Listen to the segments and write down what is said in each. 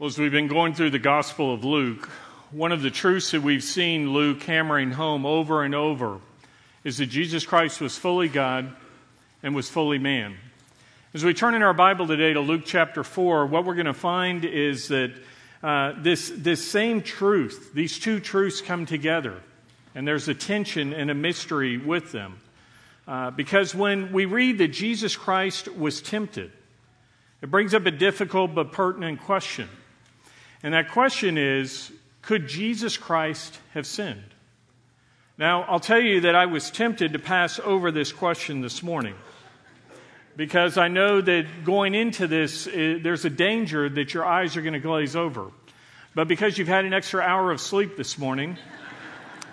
Well, as we've been going through the Gospel of Luke, one of the truths that we've seen Luke hammering home over and over is that Jesus Christ was fully God and was fully man. As we turn in our Bible today to Luke chapter 4, what we're going to find is that uh, this, this same truth, these two truths come together, and there's a tension and a mystery with them. Uh, because when we read that Jesus Christ was tempted, it brings up a difficult but pertinent question. And that question is could Jesus Christ have sinned? Now, I'll tell you that I was tempted to pass over this question this morning because I know that going into this, there's a danger that your eyes are going to glaze over. But because you've had an extra hour of sleep this morning,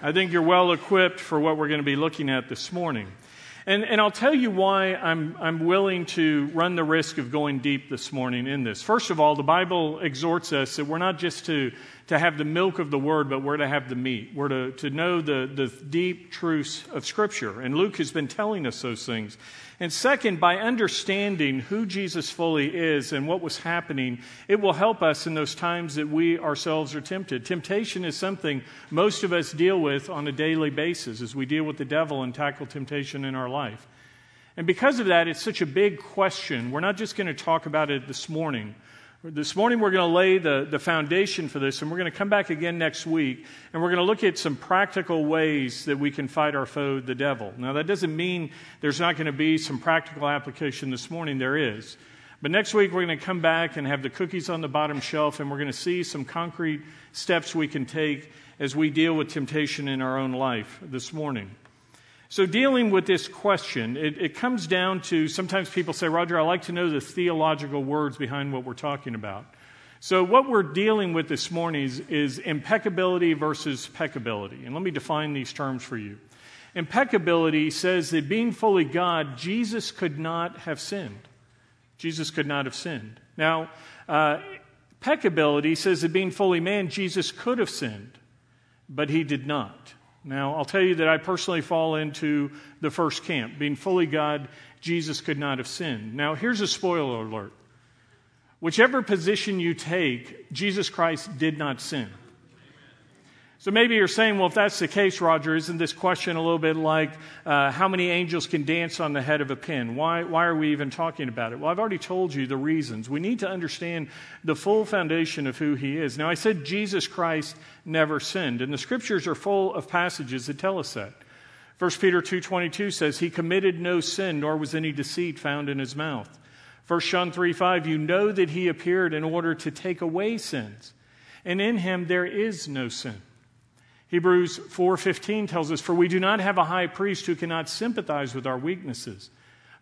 I think you're well equipped for what we're going to be looking at this morning. And, and I'll tell you why I'm, I'm willing to run the risk of going deep this morning in this. First of all, the Bible exhorts us that we're not just to, to have the milk of the word, but we're to have the meat. We're to, to know the, the deep truths of Scripture. And Luke has been telling us those things. And second, by understanding who Jesus fully is and what was happening, it will help us in those times that we ourselves are tempted. Temptation is something most of us deal with on a daily basis as we deal with the devil and tackle temptation in our life. And because of that, it's such a big question. We're not just going to talk about it this morning. This morning, we're going to lay the, the foundation for this, and we're going to come back again next week, and we're going to look at some practical ways that we can fight our foe, the devil. Now, that doesn't mean there's not going to be some practical application this morning, there is. But next week, we're going to come back and have the cookies on the bottom shelf, and we're going to see some concrete steps we can take as we deal with temptation in our own life this morning. So, dealing with this question, it, it, comes down to sometimes people say, Roger, I like to know the theological words behind what we're talking about. So, what we're dealing with this morning is, is impeccability versus peccability. And let me define these terms for you. Impeccability says that being fully God, Jesus could not have sinned. Jesus could not have sinned. Now, uh, peccability says that being fully man, Jesus could have sinned, but he did not. Now, I'll tell you that I personally fall into the first camp. Being fully God, Jesus could not have sinned. Now, here's a spoiler alert. Whichever position you take, Jesus Christ did not sin. So maybe you're saying, well, if that's the case, Roger, isn't this question a little bit like uh, how many angels can dance on the head of a pin? Why, why are we even talking about it? Well, I've already told you the reasons. We need to understand the full foundation of who he is. Now, I said Jesus Christ never sinned, and the scriptures are full of passages that tell us that. 1 Peter 2.22 says, He committed no sin, nor was any deceit found in his mouth. 1 John 3 5, you know that he appeared in order to take away sins, and in him there is no sin. Hebrews 4:15 tells us for we do not have a high priest who cannot sympathize with our weaknesses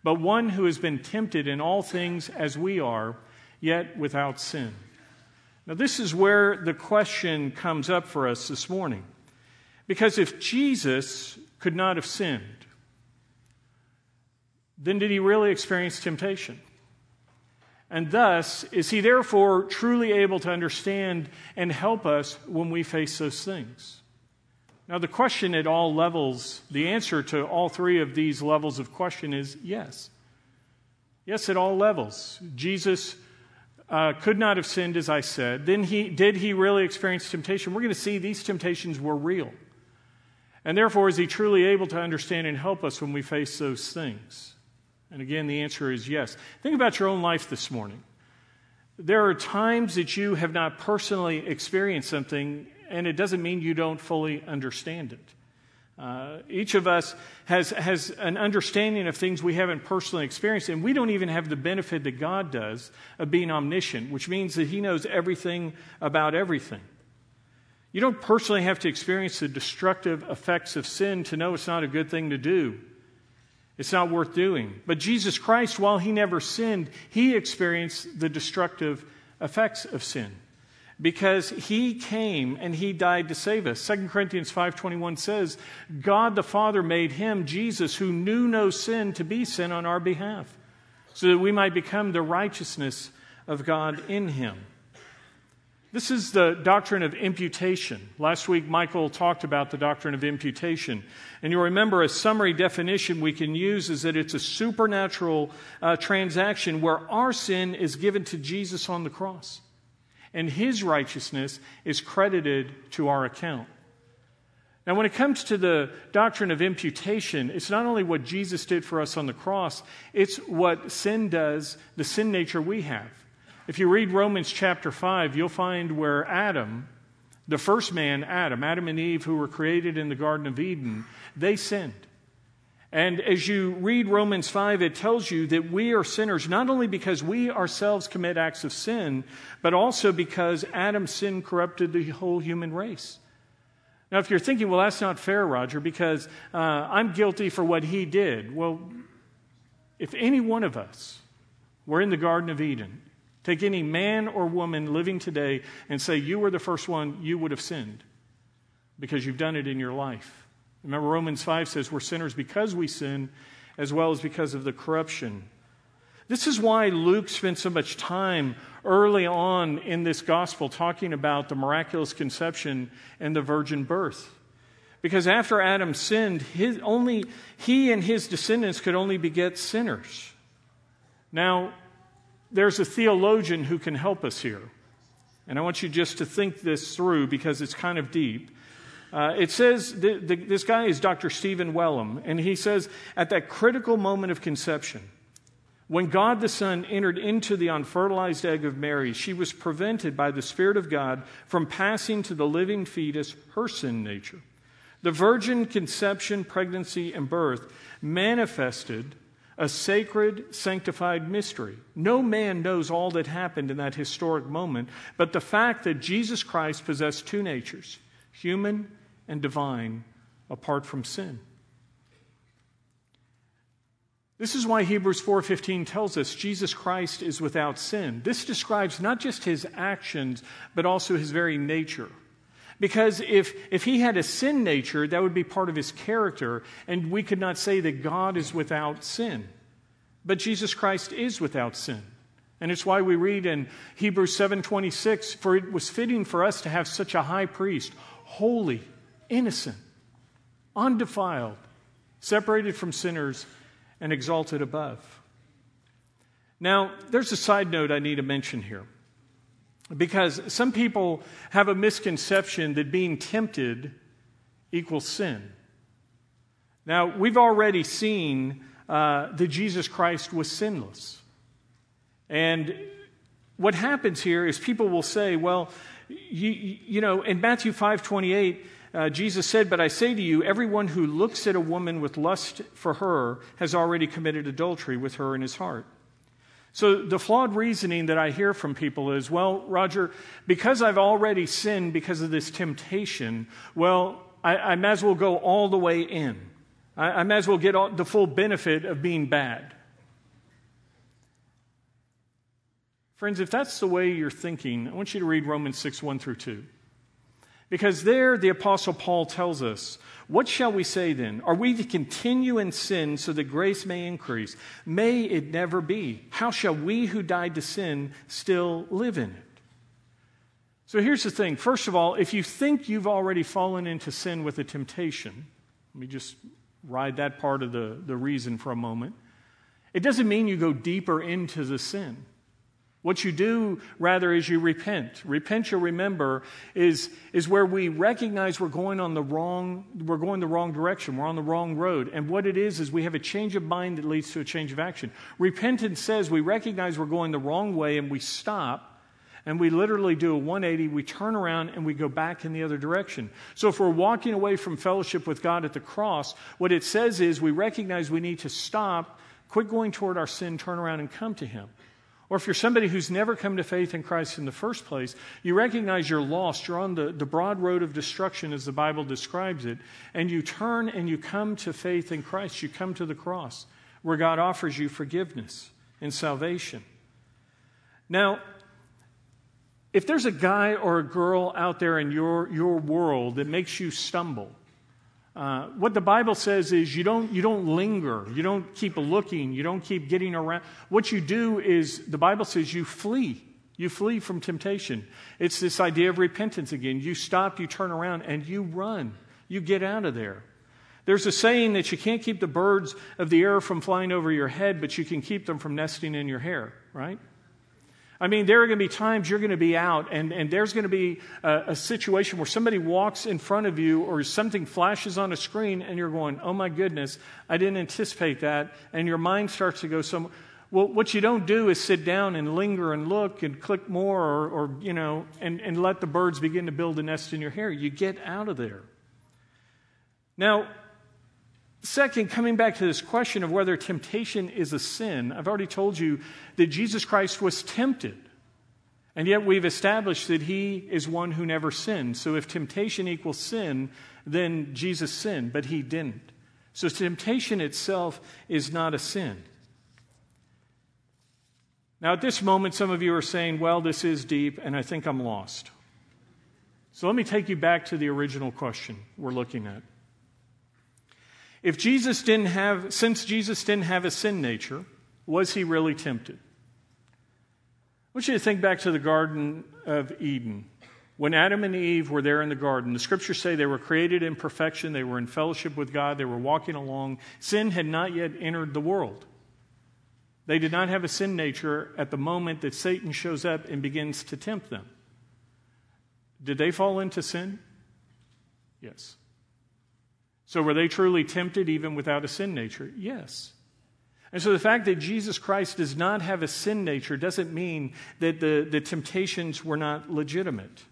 but one who has been tempted in all things as we are yet without sin. Now this is where the question comes up for us this morning. Because if Jesus could not have sinned, then did he really experience temptation? And thus, is he therefore truly able to understand and help us when we face those things? Now, the question at all levels, the answer to all three of these levels of question is yes. Yes, at all levels. Jesus uh, could not have sinned, as I said. Then he, did he really experience temptation? We're going to see these temptations were real. And therefore, is he truly able to understand and help us when we face those things? And again, the answer is yes. Think about your own life this morning. There are times that you have not personally experienced something and it doesn't mean you don't fully understand it. Uh, each of us has, has an understanding of things we haven't personally experienced, and we don't even have the benefit that God does of being omniscient, which means that He knows everything about everything. You don't personally have to experience the destructive effects of sin to know it's not a good thing to do. It's not worth doing. But Jesus Christ, while He never sinned, He experienced the destructive effects of sin because he came and he died to save us. 2 Corinthians 5:21 says, God the Father made him Jesus who knew no sin to be sin on our behalf, so that we might become the righteousness of God in him. This is the doctrine of imputation. Last week, Michael talked about the doctrine of imputation. And you'll remember a summary definition we can use is that it's a supernatural uh, transaction where our sin is given to Jesus on the cross. And his righteousness is credited to our account. Now, when it comes to the doctrine of imputation, it's not only what Jesus did for us on the cross, it's what sin does, the sin nature we have. If you read Romans chapter 5, you'll find where Adam, the first man, Adam, Adam and Eve, who were created in the Garden of Eden, they sinned. And as you read Romans 5, it tells you that we are sinners not only because we ourselves commit acts of sin, but also because Adam's sin corrupted the whole human race. Now, if you're thinking, well, that's not fair, Roger, because uh, I'm guilty for what he did. Well, if any one of us were in the Garden of Eden, take any man or woman living today and say, you were the first one, you would have sinned because you've done it in your life. Remember, Romans 5 says we're sinners because we sin, as well as because of the corruption. This is why Luke spent so much time early on in this gospel talking about the miraculous conception and the virgin birth. Because after Adam sinned, his, only he and his descendants could only beget sinners. Now, there's a theologian who can help us here. And I want you just to think this through because it's kind of deep. Uh, it says th- th- this guy is Dr. Stephen Wellum, and he says at that critical moment of conception, when God the Son entered into the unfertilized egg of Mary, she was prevented by the Spirit of God from passing to the living fetus her sin nature. The virgin conception, pregnancy, and birth manifested a sacred, sanctified mystery. No man knows all that happened in that historic moment, but the fact that Jesus Christ possessed two natures, human and divine apart from sin. This is why Hebrews 4:15 tells us Jesus Christ is without sin. This describes not just his actions but also his very nature. Because if, if he had a sin nature, that would be part of his character, and we could not say that God is without sin. But Jesus Christ is without sin. And it's why we read in Hebrews 7:26, for it was fitting for us to have such a high priest, holy, innocent, undefiled, separated from sinners, and exalted above. Now, there's a side note I need to mention here. Because some people have a misconception that being tempted equals sin. Now, we've already seen uh, that Jesus Christ was sinless. And what happens here is people will say, well, you, you know, in Matthew 5 28, uh, Jesus said, But I say to you, everyone who looks at a woman with lust for her has already committed adultery with her in his heart. So the flawed reasoning that I hear from people is, well, Roger, because I've already sinned because of this temptation, well, I, I might as well go all the way in. I, I might as well get all, the full benefit of being bad. Friends, if that's the way you're thinking, I want you to read Romans 6 1 through 2. Because there, the Apostle Paul tells us, What shall we say then? Are we to continue in sin so that grace may increase? May it never be. How shall we who died to sin still live in it? So here's the thing. First of all, if you think you've already fallen into sin with a temptation, let me just ride that part of the, the reason for a moment. It doesn't mean you go deeper into the sin. What you do, rather, is you repent. Repent, you'll remember, is, is where we recognize we're going on the wrong, we're going the wrong direction. We're on the wrong road. And what it is, is we have a change of mind that leads to a change of action. Repentance says we recognize we're going the wrong way and we stop and we literally do a 180, we turn around and we go back in the other direction. So if we're walking away from fellowship with God at the cross, what it says is we recognize we need to stop, quit going toward our sin, turn around and come to Him. Or if you're somebody who's never come to faith in Christ in the first place, you recognize you're lost. You're on the, the broad road of destruction, as the Bible describes it, and you turn and you come to faith in Christ. You come to the cross, where God offers you forgiveness and salvation. Now, if there's a guy or a girl out there in your, your world that makes you stumble, uh, what the Bible says is you don't, you don't linger, you don't keep looking, you don't keep getting around. What you do is, the Bible says you flee. You flee from temptation. It's this idea of repentance again. You stop, you turn around, and you run. You get out of there. There's a saying that you can't keep the birds of the air from flying over your head, but you can keep them from nesting in your hair, right? I mean, there are going to be times you're going to be out, and, and there's going to be a, a, situation where somebody walks in front of you or something flashes on a screen, and you're going, Oh my goodness, I didn't anticipate that. And your mind starts to go somewhere. Well, what you don't do is sit down and linger and look and click more or, or you know, and, and let the birds begin to build a nest in your hair. You get out of there. Now, Second, coming back to this question of whether temptation is a sin, I've already told you that Jesus Christ was tempted. And yet we've established that he is one who never sinned. So if temptation equals sin, then Jesus sinned, but he didn't. So temptation itself is not a sin. Now, at this moment, some of you are saying, well, this is deep, and I think I'm lost. So let me take you back to the original question we're looking at. If Jesus didn't have, since Jesus didn't have a sin nature, was he really tempted? I want you to think back to the Garden of Eden. When Adam and Eve were there in the garden, the scriptures say they were created in perfection, they were in fellowship with God, they were walking along. Sin had not yet entered the world. They did not have a sin nature at the moment that Satan shows up and begins to tempt them. Did they fall into sin? Yes. So, were they truly tempted even without a sin nature? Yes. And so, the fact that Jesus Christ does not have a sin nature doesn't mean that the, the temptations were not legitimate.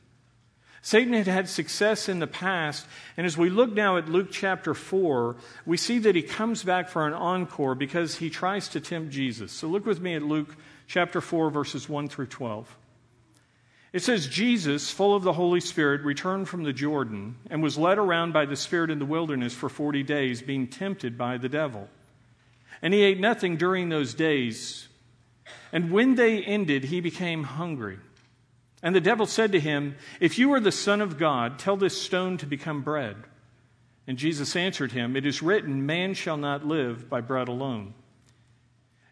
Satan had had success in the past, and as we look now at Luke chapter 4, we see that he comes back for an encore because he tries to tempt Jesus. So, look with me at Luke chapter 4, verses 1 through 12. It says, Jesus, full of the Holy Spirit, returned from the Jordan and was led around by the Spirit in the wilderness for 40 days, being tempted by the devil. And he ate nothing during those days. And when they ended, he became hungry. And the devil said to him, If you are the Son of God, tell this stone to become bread. And Jesus answered him, It is written, Man shall not live by bread alone.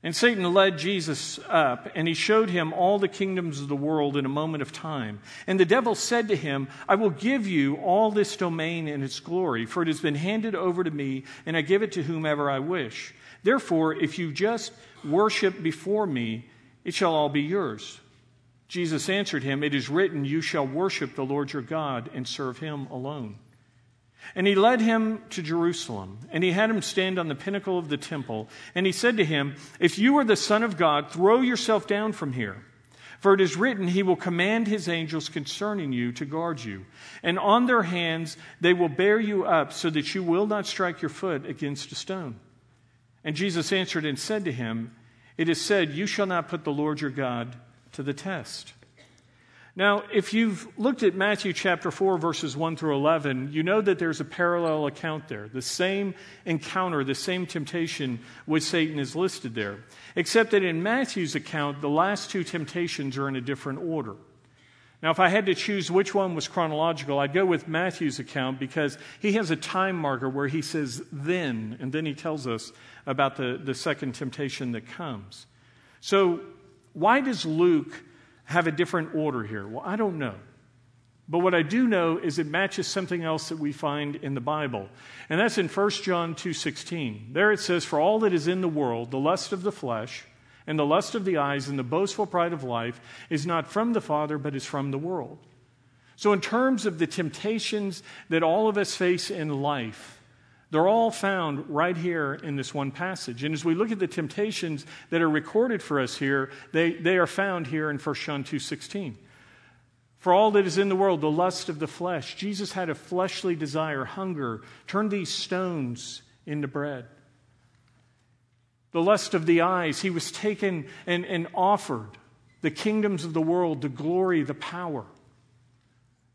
And Satan led Jesus up, and he showed him all the kingdoms of the world in a moment of time. And the devil said to him, I will give you all this domain and its glory, for it has been handed over to me, and I give it to whomever I wish. Therefore, if you just worship before me, it shall all be yours. Jesus answered him, It is written, You shall worship the Lord your God and serve him alone. And he led him to Jerusalem, and he had him stand on the pinnacle of the temple. And he said to him, If you are the Son of God, throw yourself down from here. For it is written, He will command His angels concerning you to guard you. And on their hands they will bear you up, so that you will not strike your foot against a stone. And Jesus answered and said to him, It is said, You shall not put the Lord your God to the test. Now, if you've looked at Matthew chapter 4, verses 1 through 11, you know that there's a parallel account there. The same encounter, the same temptation with Satan is listed there. Except that in Matthew's account, the last two temptations are in a different order. Now, if I had to choose which one was chronological, I'd go with Matthew's account because he has a time marker where he says then, and then he tells us about the, the second temptation that comes. So, why does Luke have a different order here? Well, I don't know. But what I do know is it matches something else that we find in the Bible. And that's in 1 John 2:16. There it says for all that is in the world, the lust of the flesh and the lust of the eyes and the boastful pride of life is not from the Father but is from the world. So in terms of the temptations that all of us face in life, they're all found right here in this one passage. And as we look at the temptations that are recorded for us here, they, they are found here in 1 John 2.16. For all that is in the world, the lust of the flesh. Jesus had a fleshly desire, hunger. Turn these stones into bread. The lust of the eyes. He was taken and, and offered the kingdoms of the world, the glory, the power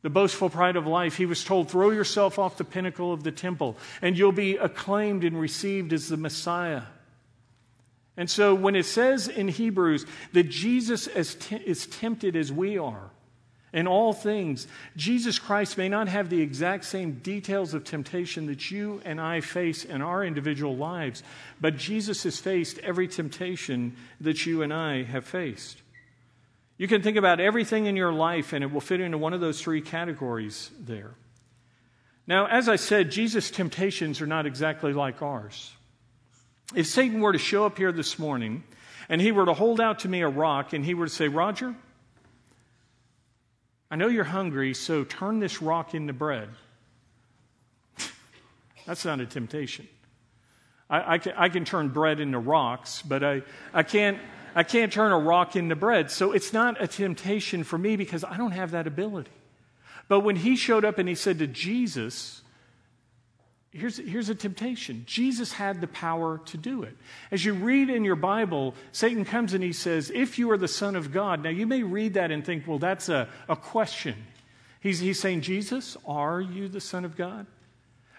the boastful pride of life, he was told, Throw yourself off the pinnacle of the temple, and you'll be acclaimed and received as the Messiah. And so, when it says in Hebrews that Jesus is tempted as we are in all things, Jesus Christ may not have the exact same details of temptation that you and I face in our individual lives, but Jesus has faced every temptation that you and I have faced. You can think about everything in your life, and it will fit into one of those three categories there. Now, as I said, Jesus' temptations are not exactly like ours. If Satan were to show up here this morning and he were to hold out to me a rock and he were to say, Roger, I know you're hungry, so turn this rock into bread. That's not a temptation. I, I, can, I, can, turn bread into rocks, but I, I, can't, I can't turn a rock into bread. So it's not a temptation for me because I don't have that ability. But when he showed up and he said to Jesus, Here's, here's a temptation. Jesus had the power to do it. As you read in your Bible, Satan comes and he says, If you are the Son of God. Now, you may read that and think, well, that's a, a question. He's, he's saying, Jesus, are you the Son of God?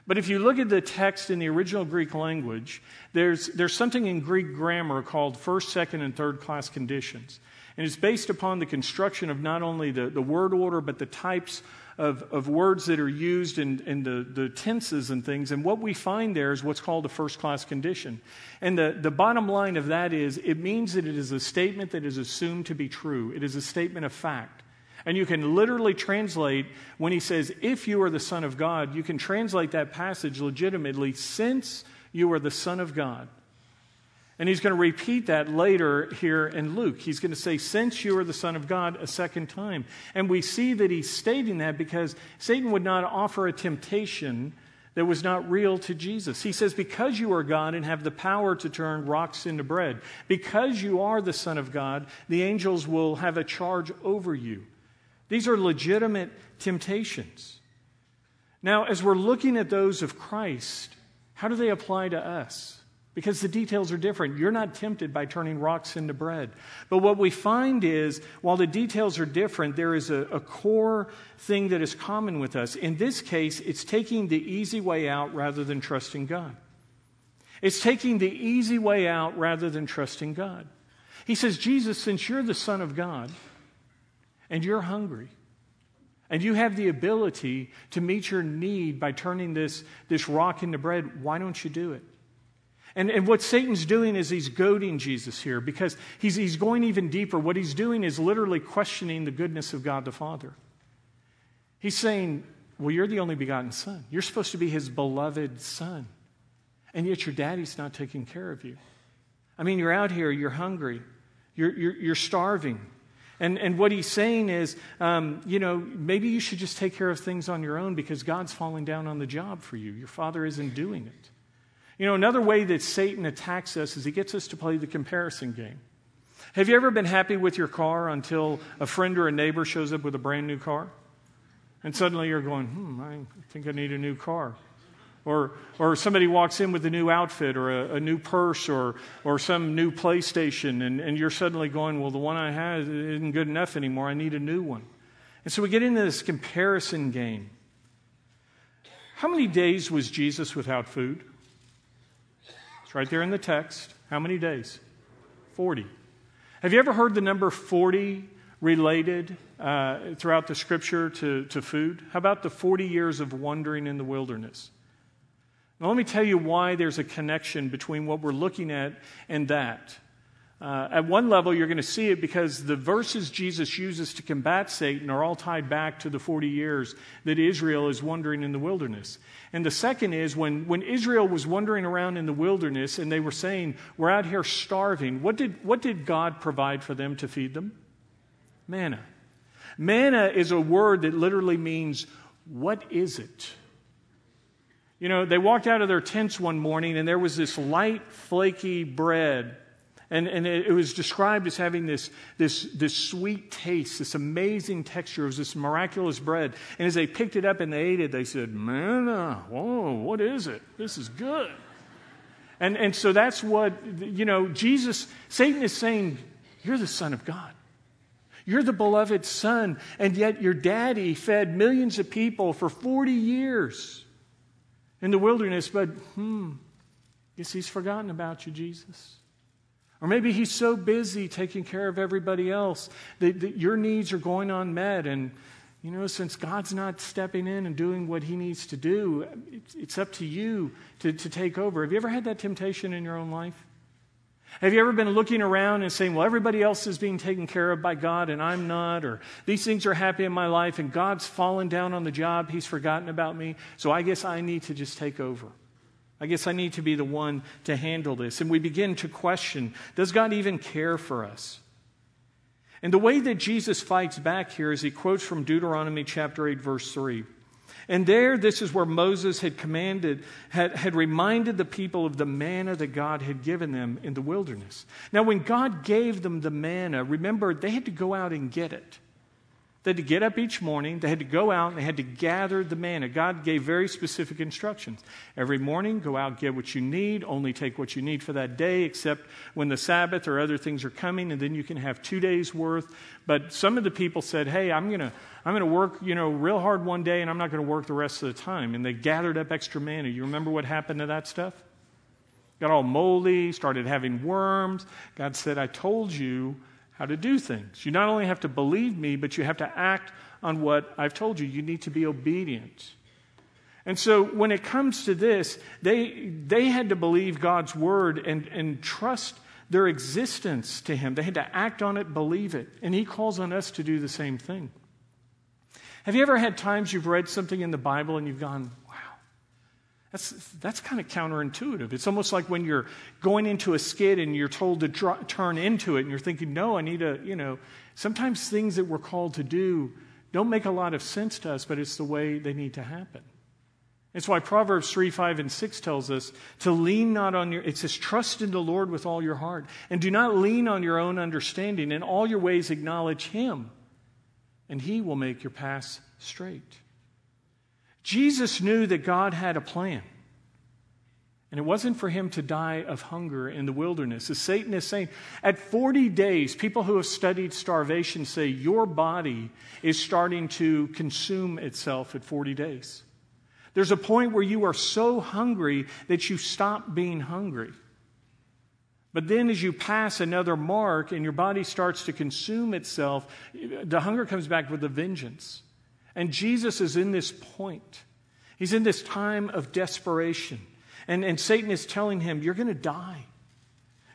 But if you look at the text in the original Greek language, there's, there's something in Greek grammar called first, second, and third class conditions. And it's based upon the construction of not only the, the word order, but the types of, of words that are used in, in the, the tenses and things. And what we find there is what's called a first class condition. And the, the bottom line of that is it means that it is a statement that is assumed to be true, it is a statement of fact. And you can literally translate, when he says, if you are the Son of God, you can translate that passage legitimately, since you are the Son of God. And he's going to repeat that later here in Luke. He's going to say, Since you are the Son of God, a second time. And we see that he's stating that because Satan would not offer a temptation that was not real to Jesus. He says, Because you are God and have the power to turn rocks into bread, because you are the Son of God, the angels will have a charge over you. These are legitimate temptations. Now, as we're looking at those of Christ, how do they apply to us? because the details are different. You're not tempted by turning rocks into bread. But what we find is, while the details are different, there is a, a, core thing that is common with us. In this case, it's taking the easy way out rather than trusting God. It's taking the easy way out rather than trusting God. He says, Jesus, since you're the Son of God and you're hungry, and you have the ability to meet your need by turning this, this rock into bread, why don't you do it? And, and what Satan's doing is he's goading Jesus here because he's, he's going even deeper. What he's doing is literally questioning the goodness of God the Father. He's saying, Well, you're the only begotten Son. You're supposed to be his beloved Son. And yet your daddy's not taking care of you. I mean, you're out here, you're hungry, you're, you're, you're starving. And, and what he's saying is, um, you know, maybe you should just take care of things on your own because God's falling down on the job for you. Your father isn't doing it. You know, another way that Satan attacks us is he gets us to play the comparison game. Have you ever been happy with your car until a friend or a neighbor shows up with a brand new car? And suddenly you're going, hmm, I think I need a new car. Or, or somebody walks in with a new outfit or a, a new purse or, or some new PlayStation, and, and you're suddenly going, well, the one I had isn't good enough anymore. I need a new one. And so we get into this comparison game. How many days was Jesus without food? It's right there in the text. How many days? 40. Have you ever heard the number 40 related uh, throughout the scripture to, to food? How about the 40 years of wandering in the wilderness? Now, let me tell you why there's a connection between what we're looking at and that. Uh, at one level, you're going to see it because the verses Jesus uses to combat Satan are all tied back to the 40 years that Israel is wandering in the wilderness. And the second is when, when Israel was wandering around in the wilderness and they were saying, We're out here starving, what did, what did God provide for them to feed them? Manna. Manna is a word that literally means, What is it? You know, they walked out of their tents one morning and there was this light, flaky bread and, and it, was described as having this, this, this sweet taste, this amazing texture. It was this miraculous bread. And as they picked it up and they ate it, they said, Manna, uh, whoa, what is it? This is good. And, and so that's what, you know, Jesus, Satan is saying, You're the Son of God. You're the beloved Son. And yet your daddy fed millions of people for 40 years in the wilderness. But, hmm, guess he's forgotten about you, Jesus. Or maybe he's so busy taking care of everybody else that, that, your needs are going unmet. And, you know, since God's not stepping in and doing what he needs to do, it's, it's up to you to, to take over. Have you ever had that temptation in your own life? Have you ever been looking around and saying, well, everybody else is being taken care of by God and I'm not? Or these things are happy in my life and God's fallen down on the job. He's forgotten about me. So I guess I need to just take over. I guess I need to be the one to handle this. And we begin to question does God even care for us? And the way that Jesus fights back here is he quotes from Deuteronomy chapter 8, verse 3. And there, this is where Moses had commanded, had, had reminded the people of the manna that God had given them in the wilderness. Now, when God gave them the manna, remember, they had to go out and get it. They had to get up each morning, they had to go out, and they had to gather the manna. God gave very specific instructions. Every morning, go out, get what you need, only take what you need for that day, except when the Sabbath or other things are coming, and then you can have two days' worth. But some of the people said, Hey, I'm going to. I'm going to work, you know, real hard one day and I'm not going to work the rest of the time. And they gathered up extra manna. You remember what happened to that stuff? Got all moldy, started having worms. God said, I told you how to do things. You not only have to believe me, but you have to act on what I've told you. You need to be obedient. And so when it comes to this, they, they had to believe God's word and, and trust their existence to Him. They had to act on it, believe it. And He calls on us to do the same thing. Have you ever had times you've read something in the Bible and you've gone, that's, that's kind of counterintuitive. It's almost like when you're going into a skid and you're told to turn into it and you're thinking, no, I need to, you know, sometimes things that we're called to do don't make a lot of sense to us, but it's the way they need to happen. It's why Proverbs 3, 5, and 6 tells us to lean not on your, it says, trust in the Lord with all your heart, and do not lean on your own understanding. In all your ways acknowledge Him, and He will make your paths straight. Jesus knew that God had a plan. And it wasn't for him to die of hunger in the wilderness. As Satan is saying, at 40 days, people who have studied starvation say your body is starting to consume itself at 40 days. There's a point where you are so hungry that you stop being hungry. But then, as you pass another mark and your body starts to consume itself, the hunger comes back with a vengeance. And Jesus is in this point. He's in this time of desperation. And, and Satan is telling him, You're going to die.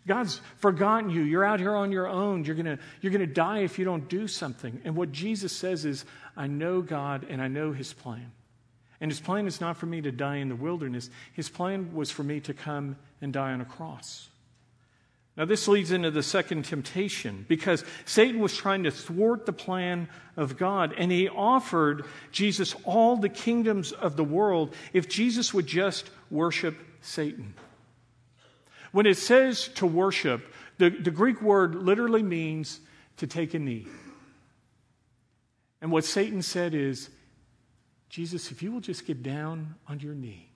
God's forgotten you. You're out here on your own. You're going you're going to die if you don't do something. And what Jesus says is, I know God and I know his plan. And his plan is not for me to die in the wilderness, his plan was for me to come and die on a cross. Now, this leads into the second temptation because Satan was trying to thwart the plan of God, and he offered Jesus all the kingdoms of the world if Jesus would just worship Satan. When it says to worship, the, the Greek word literally means to take a knee. And what Satan said is, Jesus, if you will just get down on your knee,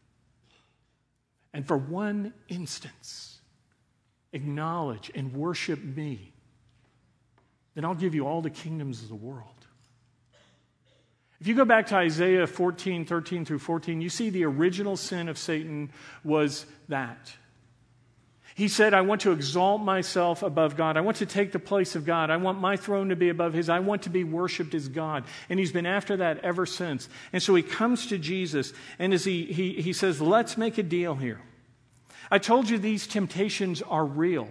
and for one instance, acknowledge and worship me, then I'll give you all the kingdoms of the world. If you go back to Isaiah 14, 13 through 14, you see the original sin of Satan was that. He said, I want to exalt myself above God. I want to take the place of God. I want my throne to be above his. I want to be worshiped as God. And he's been after that ever since. And so he comes to Jesus, and as he, he, he says, Let's make a deal here. I told you these temptations are real.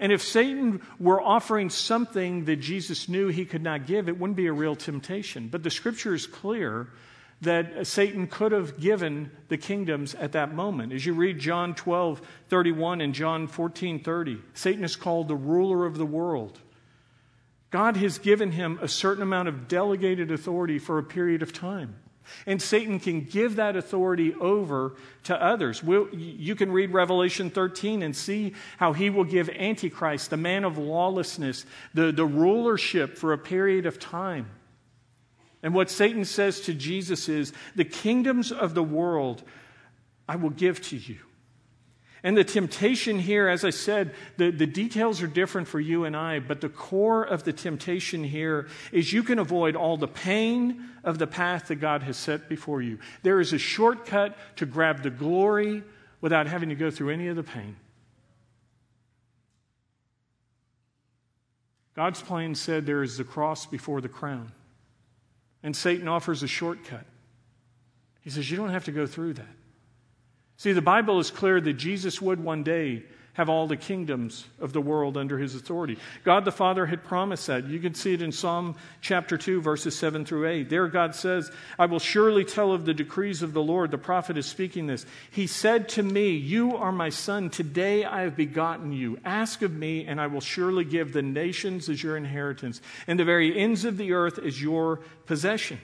And if Satan were offering something that Jesus knew he could not give, it wouldn't be a real temptation. But the scripture is clear that Satan could have given the kingdoms at that moment. As you read John 12, 31 and John 14, 30, Satan is called the ruler of the world. God has given him a certain amount of delegated authority for a period of time. And Satan can give that authority over to others. We'll, you can read Revelation 13 and see how he will give Antichrist, the man of lawlessness, the, the rulership for a period of time. And what Satan says to Jesus is, The kingdoms of the world I will give to you. And the temptation here, as I said, the, the details are different for you and I, but the core of the temptation here is you can avoid all the pain of the path that God has set before you. There is a shortcut to grab the glory without having to go through any of the pain. God's plan said there is the cross before the crown. And Satan offers a shortcut. He says, You don't have to go through that. See, the Bible is clear that Jesus would one day have all the kingdoms of the world under his authority. God the Father had promised that. You can see it in Psalm chapter 2, verses 7 through 8. There, God says, I will surely tell of the decrees of the Lord. The prophet is speaking this. He said to me, You are my son. Today I have begotten you. Ask of me, and I will surely give the nations as your inheritance, and the very ends of the earth as your possession.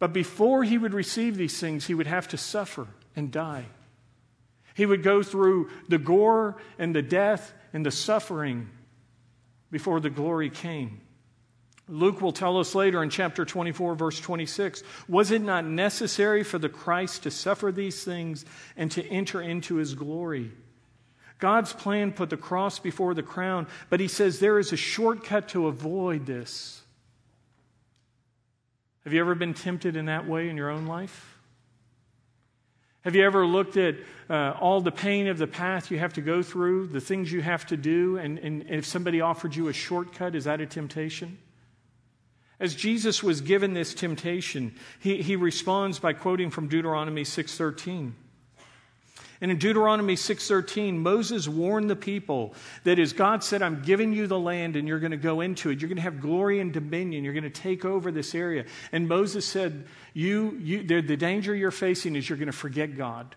But before he would receive these things, he would have to suffer and die. He would go through the gore and the death and the suffering before the glory came. Luke will tell us later in chapter 24, verse 26 Was it not necessary for the Christ to suffer these things and to enter into his glory? God's plan put the cross before the crown, but he says there is a shortcut to avoid this. Have you ever been tempted in that way in your own life? Have you ever looked at uh, all the pain of the path you have to go through, the things you have to do, and, and, if somebody offered you a shortcut, is that a temptation? As Jesus was given this temptation, he, he responds by quoting from Deuteronomy 6:13. And in Deuteronomy 6:13, Moses warned the people that as God said, I'm giving you the land and you're going to go into it. You're going to have glory and dominion. You're going to take over this area. And Moses said, you, you, the, the danger you're facing is you're going to forget God.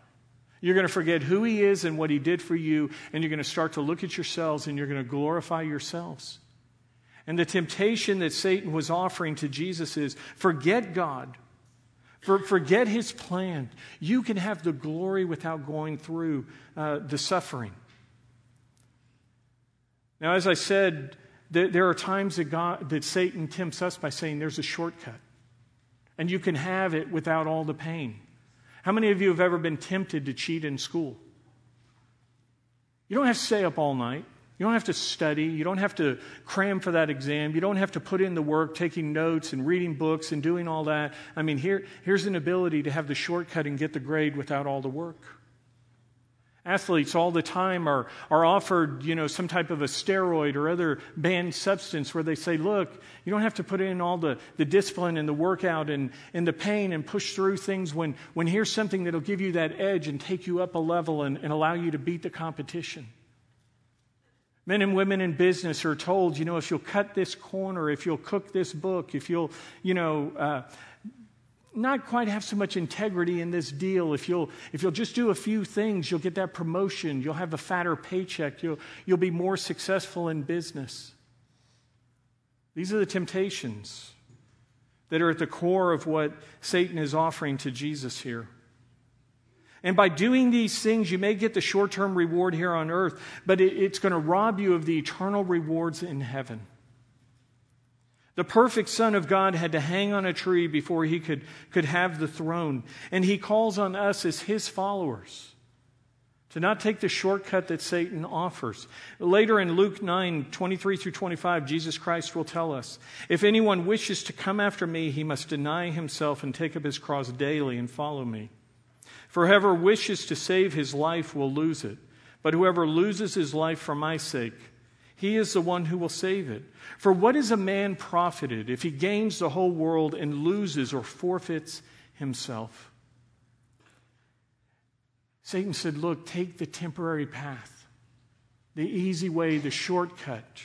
You're going to forget who he is and what he did for you, and you're going to start to look at yourselves and you're going to glorify yourselves. And the temptation that Satan was offering to Jesus is forget God. For, forget his plan. You can have the glory without going through uh, the suffering. Now, as I said, th- there are times that, God, that Satan tempts us by saying there's a shortcut, and you can have it without all the pain. How many of you have ever been tempted to cheat in school? You don't have to stay up all night. You don't have to study. You don't have to cram for that exam. You don't have to put in the work, taking notes and reading books and doing all that. I mean, here, here's an ability to have the shortcut and get the grade without all the work. Athletes all the time are, are offered, you know, some type of a steroid or other banned substance where they say, look, you don't have to put in all the, the discipline and the workout and, and the pain and push through things when, when here's something that'll give you that edge and take you up a level and, and allow you to beat the competition. Men and women in business are told, you know, if you'll cut this corner, if you'll cook this book, if you'll, you know, uh, not quite have so much integrity in this deal. If you'll, if you'll just do a few things, you'll get that promotion. You'll have a fatter paycheck. You'll, you'll be more successful in business. These are the temptations that are at the core of what Satan is offering to Jesus here. And by doing these things, you may get the short term reward here on earth, but it's going to rob you of the eternal rewards in heaven. The perfect Son of God had to hang on a tree before he could, could have the throne. And he calls on us as his followers to not take the shortcut that Satan offers. Later in Luke 9 23 through 25, Jesus Christ will tell us If anyone wishes to come after me, he must deny himself and take up his cross daily and follow me. For whoever wishes to save his life will lose it, but whoever loses his life for my sake, he is the one who will save it. For what is a man profited if he gains the whole world and loses or forfeits himself? Satan said, Look, take the temporary path, the easy way, the shortcut.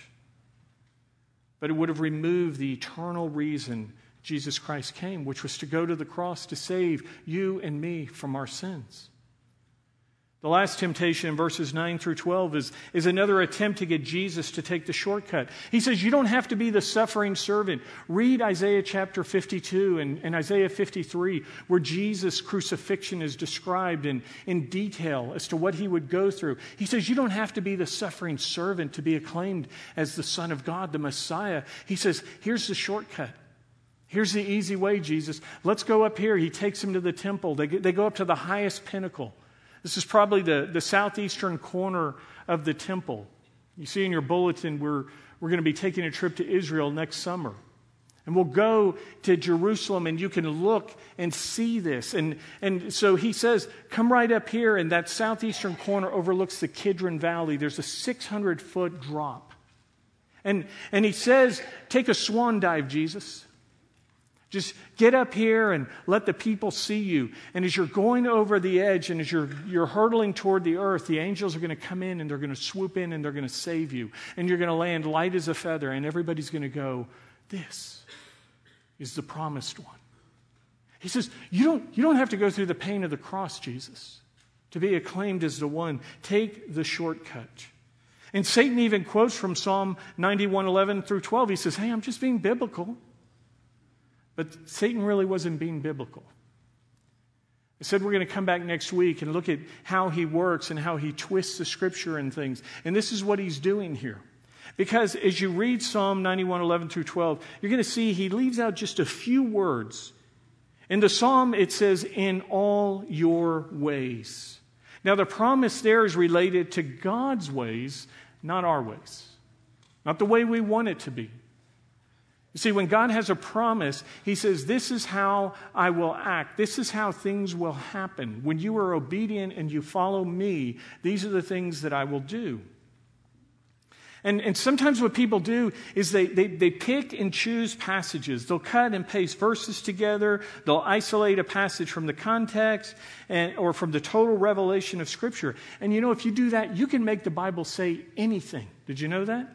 But it would have removed the eternal reason Jesus Christ came, which was to go to the cross to save you and me from our sins. The last temptation in verses 9 through 12 is, is another attempt to get Jesus to take the shortcut. He says, You don't have to be the suffering servant. Read Isaiah chapter 52 and, and Isaiah 53, where Jesus' crucifixion is described in, in detail as to what he would go through. He says, You don't have to be the suffering servant to be acclaimed as the Son of God, the Messiah. He says, Here's the shortcut. Here's the easy way, Jesus. Let's go up here. He takes him to the temple. They, they go up to the highest pinnacle. This is probably the, the southeastern corner of the temple. You see in your bulletin, we're, we're going to be taking a trip to Israel next summer. And we'll go to Jerusalem and you can look and see this. And, and so he says, come right up here, and that southeastern corner overlooks the Kidron Valley. There's a 600 foot drop. And, and he says, take a swan dive, Jesus. Just get up here and let the people see you. And as you're going over the edge and as you're, you're hurtling toward the earth, the angels are going to come in and they're going to swoop in and they're going to save you. And you're going to land light as a feather, and everybody's going to go, This is the promised one. He says, you don't, you don't have to go through the pain of the cross, Jesus, to be acclaimed as the one. Take the shortcut. And Satan even quotes from Psalm 91 11 through 12. He says, Hey, I'm just being biblical. But Satan really wasn't being biblical. I said we're going to come back next week and look at how he works and how he twists the scripture and things. And this is what he's doing here. Because as you read Psalm 91, 11 through 12, you're going to see he leaves out just a few words. In the psalm, it says, in all your ways. Now, the promise there is related to God's ways, not our ways, not the way we want it to be. You see, when God has a promise, He says, This is how I will act. This is how things will happen. When you are obedient and you follow me, these are the things that I will do. And, and sometimes what people do is they, they, they pick and choose passages. They'll cut and paste verses together. They'll isolate a passage from the context and, or from the total revelation of Scripture. And you know, if you do that, you can make the Bible say anything. Did you know that?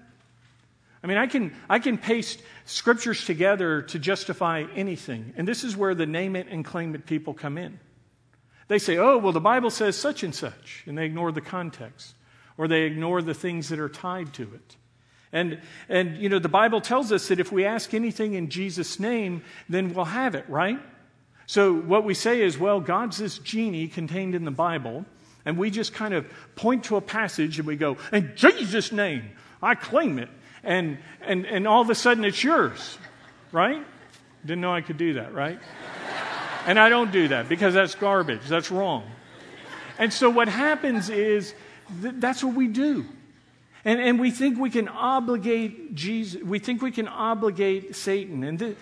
I mean, I can, I can paste scriptures together to justify anything. And this is where the name it and claim it people come in. They say, oh, well, the Bible says such and such, and they ignore the context, or they ignore the things that are tied to it. And, and, you know, the Bible tells us that if we ask anything in Jesus' name, then we'll have it, right? So what we say is, well, God's this genie contained in the Bible, and we just kind of point to a passage and we go, in Jesus' name, I claim it and, and, and all of a sudden it's yours, right? Didn't know I could do that, right? And I don't do that because that's garbage. That's wrong. And so what happens is th- that's what we do. And, and we think we can obligate Jesus, we think we can obligate Satan. And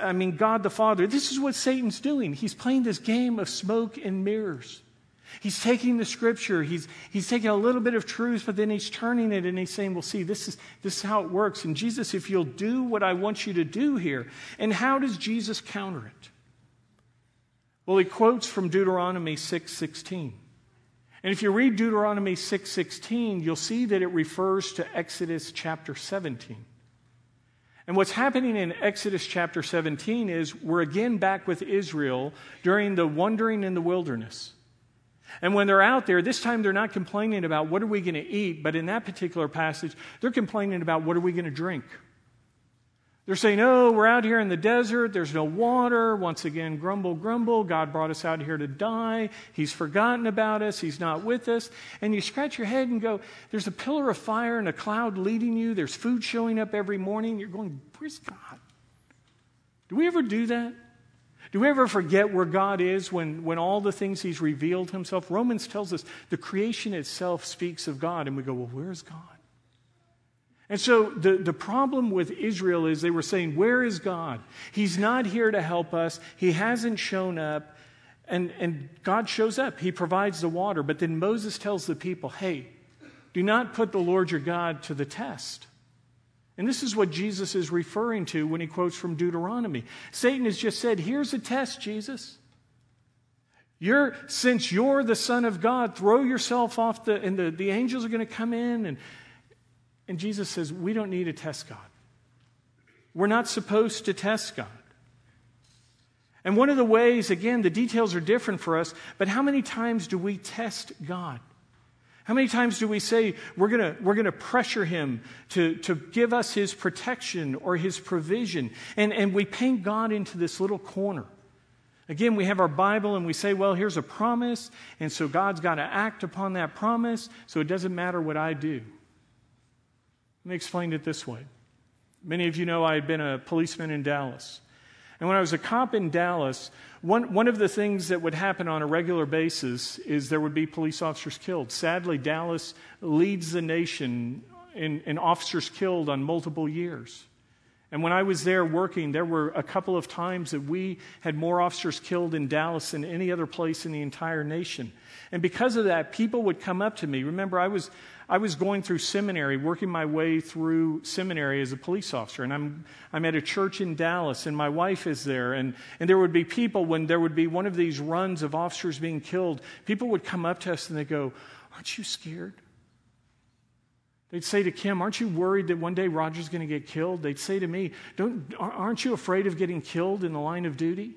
I mean, God the Father. This is what Satan's doing. He's playing this game of smoke and mirrors. He's taking the scripture, he's, he's taking a little bit of truth, but then he's turning it and he's saying, Well, see, this is, this is how it works. And Jesus, if you'll do what I want you to do here. And how does Jesus counter it? Well, he quotes from Deuteronomy 6 16. And if you read Deuteronomy 6:16, you'll see that it refers to Exodus chapter 17. And what's happening in Exodus chapter 17 is we're again back with Israel during the wandering in the wilderness. And when they're out there, this time they're not complaining about what are we going to eat, but in that particular passage, they're complaining about what are we going to drink. They're saying, Oh, we're out here in the desert. There's no water. Once again, grumble, grumble. God brought us out here to die. He's forgotten about us. He's not with us. And you scratch your head and go, There's a pillar of fire and a cloud leading you. There's food showing up every morning. You're going, Where's God? Do we ever do that? Do we ever forget where God is when, when all the things He's revealed Himself? Romans tells us the creation itself speaks of God, and we go, well, where's God? And so the, the problem with Israel is they were saying, Where is God? He's not here to help us. He hasn't shown up. And, and God shows up. He provides the water. But then Moses tells the people, Hey, do not put the Lord your God to the test. And this is what Jesus is referring to when he quotes from Deuteronomy. Satan has just said, Here's a test, Jesus. You're, since you're the Son of God, throw yourself off the, and the, the angels are going to come in. And, and Jesus says, We don't need to test God. We're not supposed to test God. And one of the ways, again, the details are different for us, but how many times do we test God? How many times do we say we're going we're gonna pressure him to, to give us his protection or his provision? And, and we paint God into this little corner. Again, we have our Bible and we say, well, here's a promise, and so God's got to act upon that promise, so it doesn't matter what I do. Let me explain it this way. Many of you know I had been a policeman in Dallas. And when I was a cop in Dallas, one, one of the things that would happen on a regular basis is there would be police officers killed. Sadly, Dallas leads the nation in, in officers killed on multiple years. And when I was there working, there were a couple of times that we had more officers killed in Dallas than any other place in the entire nation. And because of that, people would come up to me. Remember, I was, I was going through seminary, working my way through seminary as a police officer, and I'm, I'm at a church in Dallas, and my wife is there, and, and there would be people, when there would be one of these runs of officers being killed, people would come up to us and they'd go, Aren't you scared? They'd say to Kim, Aren't you worried that one day Roger's going to get killed? They'd say to me, Don't, Aren't you afraid of getting killed in the line of duty?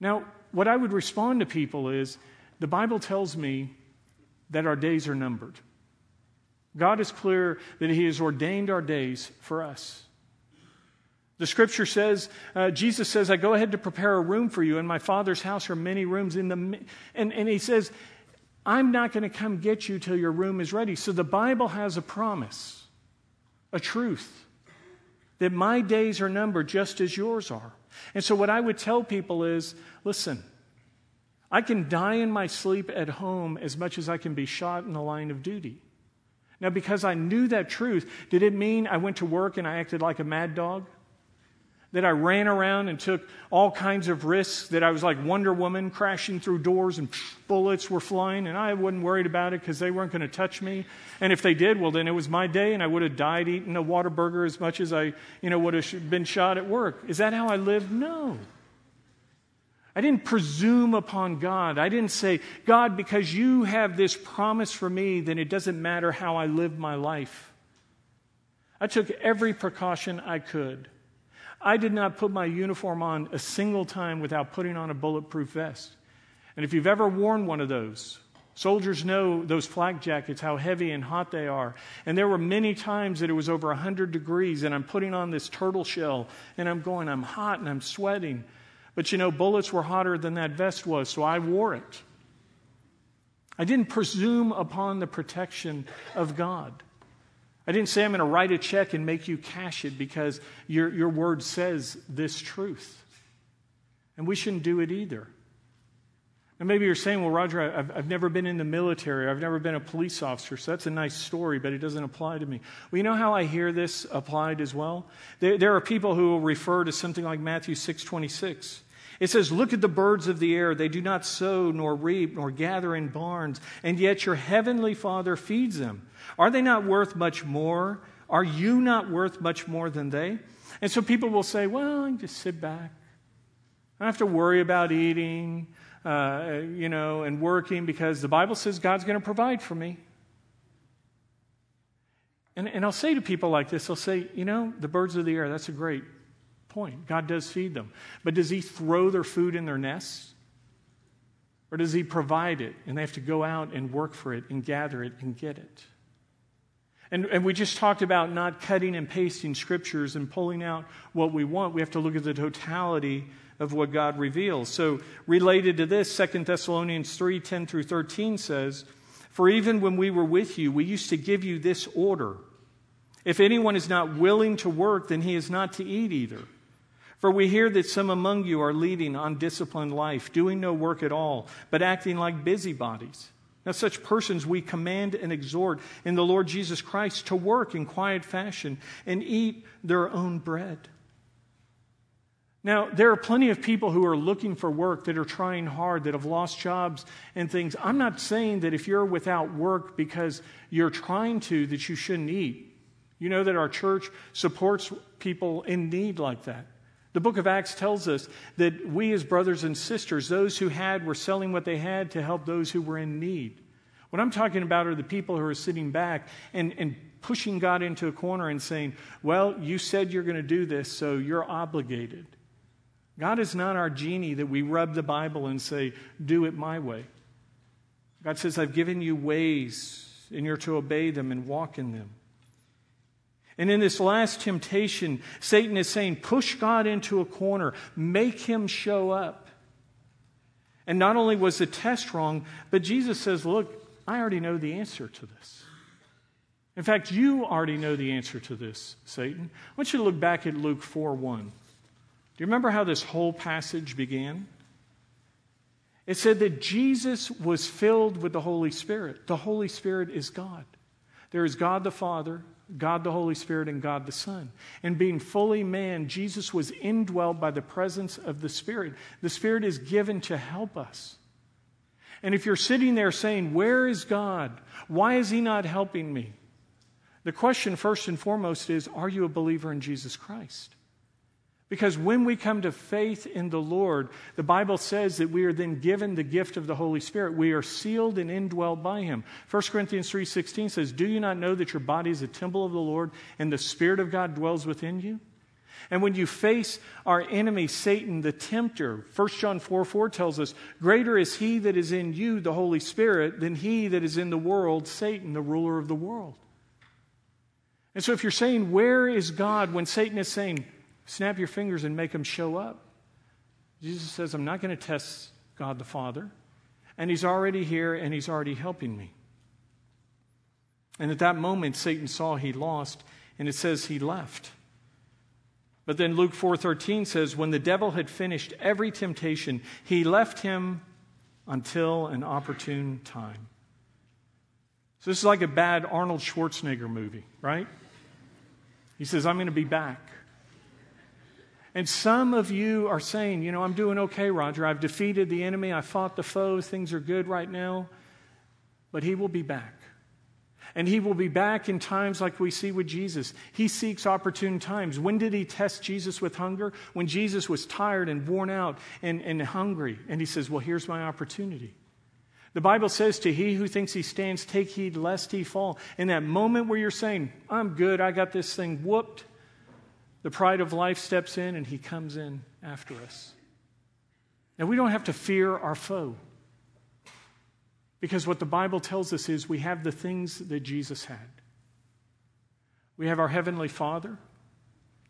Now, what I would respond to people is the Bible tells me that our days are numbered. God is clear that He has ordained our days for us. The scripture says, uh, Jesus says, I go ahead to prepare a room for you. In my Father's house are many rooms. In the, and, and He says, I'm not going to come get you till your room is ready. So the Bible has a promise, a truth, that my days are numbered just as yours are. And so what I would tell people is listen, I can die in my sleep at home as much as I can be shot in the line of duty. Now, because I knew that truth, did it mean I went to work and I acted like a mad dog? That I ran around and took all kinds of risks, that I was like Wonder Woman crashing through doors and bullets were flying, and I wasn't worried about it because they weren't going to touch me. And if they did, well, then it was my day, and I would have died eating a Whataburger as much as I, you know, would have been shot at work. Is that how I lived? No. I didn't presume upon God. I didn't say, God, because you have this promise for me, then it doesn't matter how I live my life. I took every precaution I could. I did not put my uniform on a single time without putting on a bulletproof vest. And if you've ever worn one of those, soldiers know those flak jackets, how heavy and hot they are. And there were many times that it was over 100 degrees, and I'm putting on this turtle shell, and I'm going, I'm hot and I'm sweating. But you know, bullets were hotter than that vest was, so I wore it. I didn't presume upon the protection of God. I didn't say I'm going to write a check and make you cash it because your, your word says this truth. And we shouldn't do it either. And maybe you're saying, well, Roger, I've, I've never been in the military. I've never been a police officer. So that's a nice story, but it doesn't apply to me. Well, you know how I hear this applied as well? There, there are people who will refer to something like Matthew 6 26. It says, Look at the birds of the air. They do not sow, nor reap, nor gather in barns, and yet your heavenly Father feeds them. Are they not worth much more? Are you not worth much more than they? And so people will say, Well, I can just sit back. I don't have to worry about eating, uh, you know, and working because the Bible says God's going to provide for me. And, and I'll say to people like this, I'll say, you know, the birds of the air, that's a great point. God does feed them. But does He throw their food in their nests? Or does He provide it and they have to go out and work for it and gather it and get it? And, and we just talked about not cutting and pasting scriptures and pulling out what we want. We have to look at the totality of what God reveals. So, related to this, 2 Thessalonians 3 10 through 13 says, For even when we were with you, we used to give you this order. If anyone is not willing to work, then he is not to eat either. For we hear that some among you are leading undisciplined life, doing no work at all, but acting like busybodies. Now, such persons we command and exhort in the Lord Jesus Christ to work in quiet fashion and eat their own bread. Now, there are plenty of people who are looking for work that are trying hard, that have lost jobs and things. I'm not saying that if you're without work because you're trying to, that you shouldn't eat. You know that our church supports people in need like that. The book of Acts tells us that we, as brothers and sisters, those who had, were selling what they had to help those who were in need. What I'm talking about are the people who are sitting back and, and pushing God into a corner and saying, Well, you said you're going to do this, so you're obligated. God is not our genie that we rub the Bible and say, Do it my way. God says, I've given you ways, and you're to obey them and walk in them. And in this last temptation, Satan is saying, push God into a corner, make him show up. And not only was the test wrong, but Jesus says, look, I already know the answer to this. In fact, you already know the answer to this, Satan. I want you to look back at Luke 4 1. Do you remember how this whole passage began? It said that Jesus was filled with the Holy Spirit. The Holy Spirit is God. There is God the Father, God the Holy Spirit and God the Son. And being fully man, Jesus was indwelled by the presence of the Spirit. The Spirit is given to help us. And if you're sitting there saying, Where is God? Why is He not helping me? The question, first and foremost, is Are you a believer in Jesus Christ? Because when we come to faith in the Lord, the Bible says that we are then given the gift of the Holy Spirit. We are sealed and indwelled by him. 1 Corinthians 3:16 says, "Do you not know that your body is a temple of the Lord and the spirit of God dwells within you?" And when you face our enemy, Satan, the tempter, 1 John 4 4 tells us, Greater is he that is in you, the Holy Spirit, than he that is in the world, Satan, the ruler of the world. And so if you're saying, Where is God when Satan is saying, Snap your fingers and make them show up? Jesus says, I'm not going to test God the Father. And he's already here and he's already helping me. And at that moment, Satan saw he lost, and it says he left. But then Luke 4:13 says when the devil had finished every temptation, he left him until an opportune time. So this is like a bad Arnold Schwarzenegger movie, right? He says, I'm going to be back. And some of you are saying, you know, I'm doing okay, Roger. I've defeated the enemy. I fought the foes. Things are good right now. But he will be back. And he will be back in times like we see with Jesus. He seeks opportune times. When did he test Jesus with hunger? When Jesus was tired and worn out and, and hungry. And he says, Well, here's my opportunity. The Bible says to he who thinks he stands, take heed lest he fall. In that moment where you're saying, I'm good, I got this thing whooped, the pride of life steps in and he comes in after us. Now, we don't have to fear our foe. Because what the Bible tells us is we have the things that Jesus had. We have our Heavenly Father.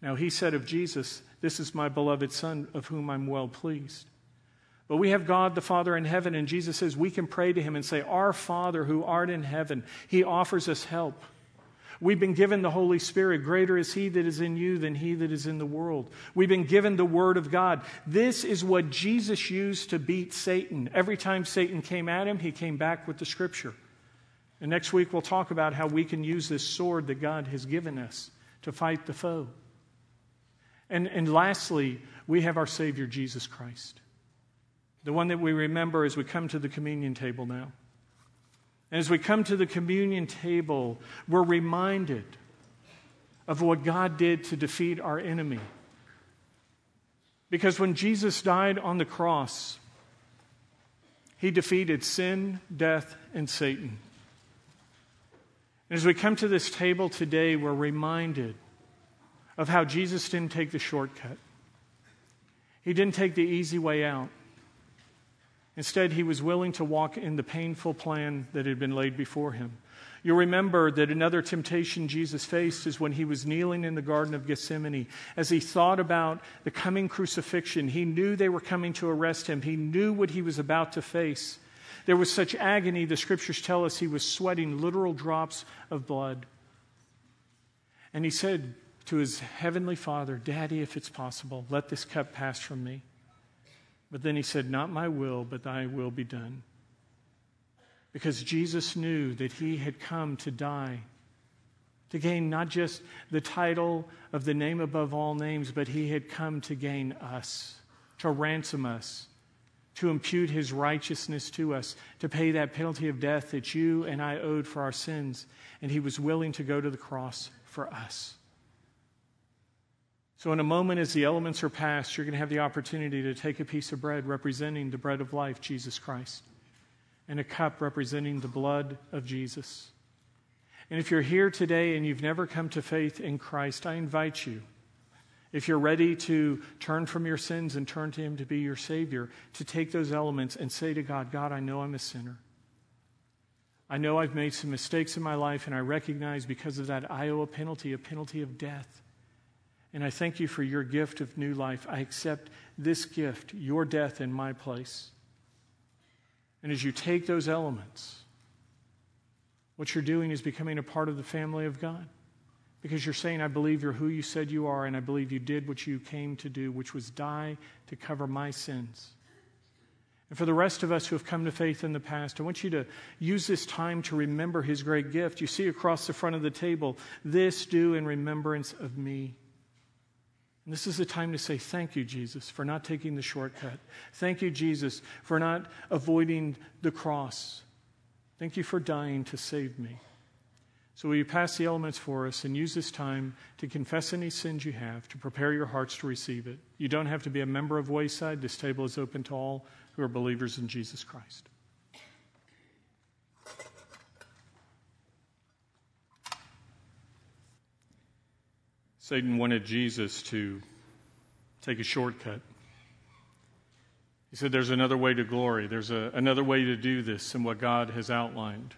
Now, He said of Jesus, This is my beloved Son, of whom I'm well pleased. But we have God the Father in heaven, and Jesus says we can pray to Him and say, Our Father who art in heaven, He offers us help. We've been given the Holy Spirit. Greater is He that is in you than He that is in the world. We've been given the Word of God. This is what Jesus used to beat Satan. Every time Satan came at him, he came back with the Scripture. And next week, we'll talk about how we can use this sword that God has given us to fight the foe. And, and lastly, we have our Savior, Jesus Christ, the one that we remember as we come to the communion table now. And as we come to the communion table, we're reminded of what God did to defeat our enemy. Because when Jesus died on the cross, he defeated sin, death, and Satan. And as we come to this table today, we're reminded of how Jesus didn't take the shortcut. He didn't take the easy way out. Instead, he was willing to walk in the painful plan that had been laid before him. You'll remember that another temptation Jesus faced is when he was kneeling in the Garden of Gethsemane. As he thought about the coming crucifixion, he knew they were coming to arrest him. He knew what he was about to face. There was such agony, the scriptures tell us he was sweating literal drops of blood. And he said to his heavenly Father, Daddy, if it's possible, let this cup pass from me. But then he said, Not my will, but thy will be done. Because Jesus knew that he had come to die, to gain not just the title of the name above all names, but he had come to gain us, to ransom us, to impute his righteousness to us, to pay that penalty of death that you and I owed for our sins. And he was willing to go to the cross for us. So, in a moment, as the elements are passed, you're going to have the opportunity to take a piece of bread representing the bread of life, Jesus Christ, and a cup representing the blood of Jesus. And if you're here today and you've never come to faith in Christ, I invite you, if you're ready to turn from your sins and turn to Him to be your Savior, to take those elements and say to God, God, I know I'm a sinner. I know I've made some mistakes in my life, and I recognize because of that I owe a penalty, a penalty of death. And I thank you for your gift of new life. I accept this gift, your death in my place. And as you take those elements, what you're doing is becoming a part of the family of God. Because you're saying, I believe you're who you said you are, and I believe you did what you came to do, which was die to cover my sins. And for the rest of us who have come to faith in the past, I want you to use this time to remember his great gift. You see across the front of the table, this do in remembrance of me. And this is a time to say, Thank you, Jesus, for not taking the shortcut. Thank you, Jesus, for not avoiding the cross. Thank you for dying to save me. So, will you pass the elements for us and use this time to confess any sins you have, to prepare your hearts to receive it? You don't have to be a member of Wayside. This table is open to all who are believers in Jesus Christ. Satan wanted Jesus to take a shortcut. He said, There's another way to glory, there's a, another way to do this and what God has outlined.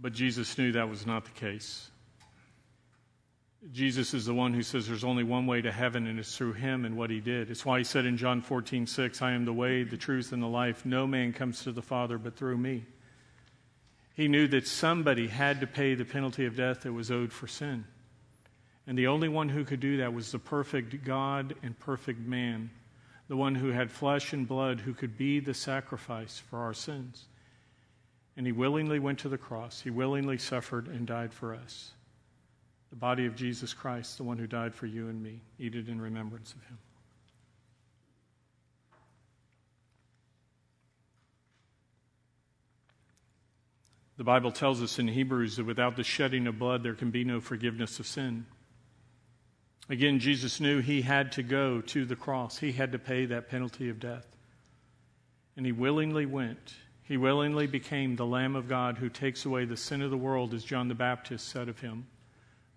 But Jesus knew that was not the case. Jesus is the one who says there's only one way to heaven, and it's through him and what he did. It's why he said in John 14, 6, I am the way, the truth, and the life. No man comes to the Father but through me. He knew that somebody had to pay the penalty of death that was owed for sin. And the only one who could do that was the perfect God and perfect man, the one who had flesh and blood, who could be the sacrifice for our sins. And he willingly went to the cross. He willingly suffered and died for us. The body of Jesus Christ, the one who died for you and me. Eat it in remembrance of him. The Bible tells us in Hebrews that without the shedding of blood, there can be no forgiveness of sin. Again, Jesus knew he had to go to the cross, he had to pay that penalty of death. And he willingly went. He willingly became the Lamb of God who takes away the sin of the world, as John the Baptist said of him.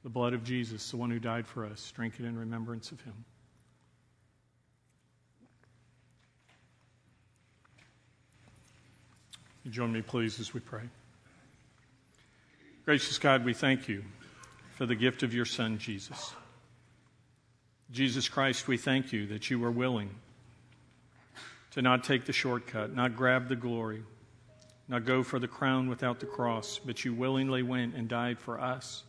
The blood of Jesus, the one who died for us. Drink it in remembrance of him. You join me, please, as we pray. Gracious God, we thank you for the gift of your Son, Jesus. Jesus Christ, we thank you that you were willing to not take the shortcut, not grab the glory, not go for the crown without the cross, but you willingly went and died for us.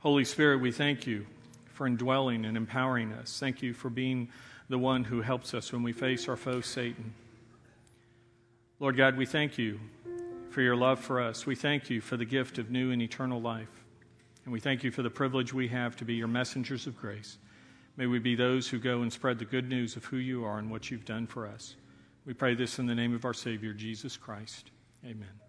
Holy Spirit, we thank you for indwelling and empowering us. Thank you for being the one who helps us when we face our foe, Satan. Lord God, we thank you for your love for us. We thank you for the gift of new and eternal life. And we thank you for the privilege we have to be your messengers of grace. May we be those who go and spread the good news of who you are and what you've done for us. We pray this in the name of our Savior, Jesus Christ. Amen.